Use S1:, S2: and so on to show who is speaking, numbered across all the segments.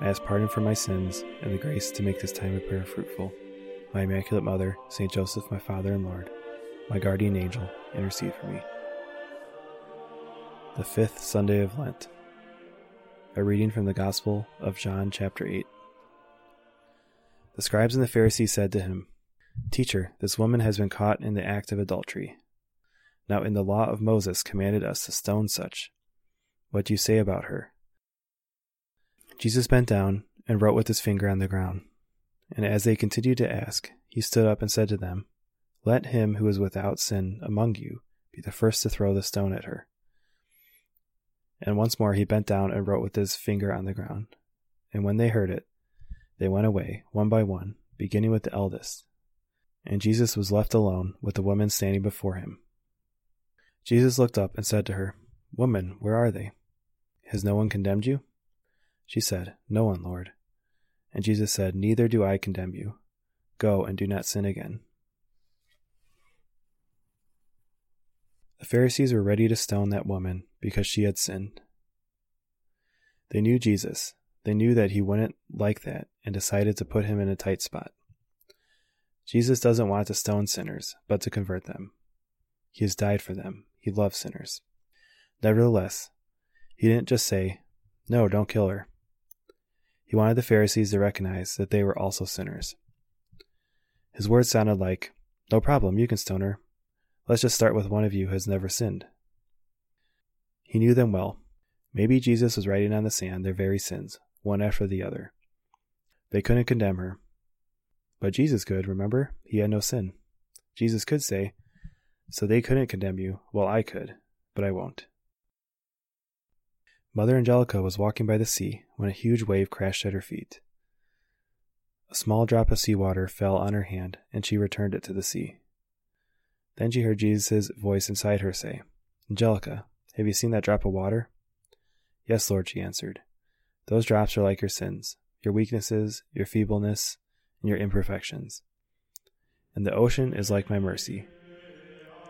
S1: I ask pardon for my sins and the grace to make this time of prayer fruitful. My Immaculate Mother, Saint Joseph, my Father and Lord, my guardian angel, intercede for me. The fifth Sunday of Lent. A reading from the Gospel of John, chapter 8. The scribes and the Pharisees said to him, Teacher, this woman has been caught in the act of adultery. Now, in the law of Moses commanded us to stone such. What do you say about her? Jesus bent down and wrote with his finger on the ground. And as they continued to ask, he stood up and said to them, Let him who is without sin among you be the first to throw the stone at her. And once more he bent down and wrote with his finger on the ground. And when they heard it, they went away, one by one, beginning with the eldest. And Jesus was left alone with the woman standing before him. Jesus looked up and said to her, Woman, where are they? Has no one condemned you? She said, No one, Lord. And Jesus said, Neither do I condemn you. Go and do not sin again. The Pharisees were ready to stone that woman because she had sinned. They knew Jesus. They knew that he wouldn't like that and decided to put him in a tight spot. Jesus doesn't want to stone sinners, but to convert them. He has died for them. He loves sinners. Nevertheless, he didn't just say, No, don't kill her. He wanted the Pharisees to recognize that they were also sinners. His words sounded like, No problem, you can stone her. Let's just start with one of you who has never sinned. He knew them well. Maybe Jesus was writing on the sand their very sins, one after the other. They couldn't condemn her. But Jesus could, remember? He had no sin. Jesus could say, So they couldn't condemn you, well, I could, but I won't. Mother Angelica was walking by the sea when a huge wave crashed at her feet. A small drop of seawater fell on her hand, and she returned it to the sea. Then she heard Jesus' voice inside her say, Angelica, have you seen that drop of water? Yes, Lord, she answered. Those drops are like your sins, your weaknesses, your feebleness, and your imperfections. And the ocean is like my mercy.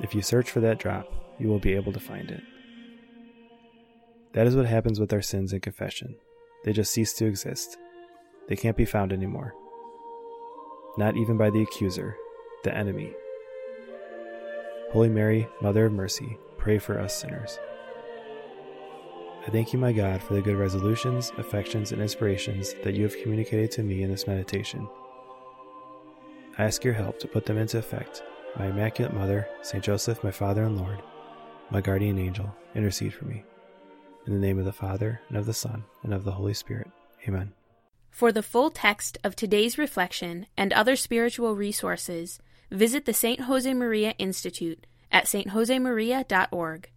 S1: If you search for that drop, you will be able to find it. That is what happens with our sins in confession. They just cease to exist. They can't be found anymore. Not even by the accuser, the enemy. Holy Mary, Mother of Mercy, pray for us sinners. I thank you, my God, for the good resolutions, affections, and inspirations that you have communicated to me in this meditation. I ask your help to put them into effect. My Immaculate Mother, St. Joseph, my Father and Lord, my guardian angel, intercede for me. In the name of the Father, and of the Son, and of the Holy Spirit. Amen.
S2: For the full text of today's reflection and other spiritual resources, visit the St. Josemaria Institute at stjosemaria.org.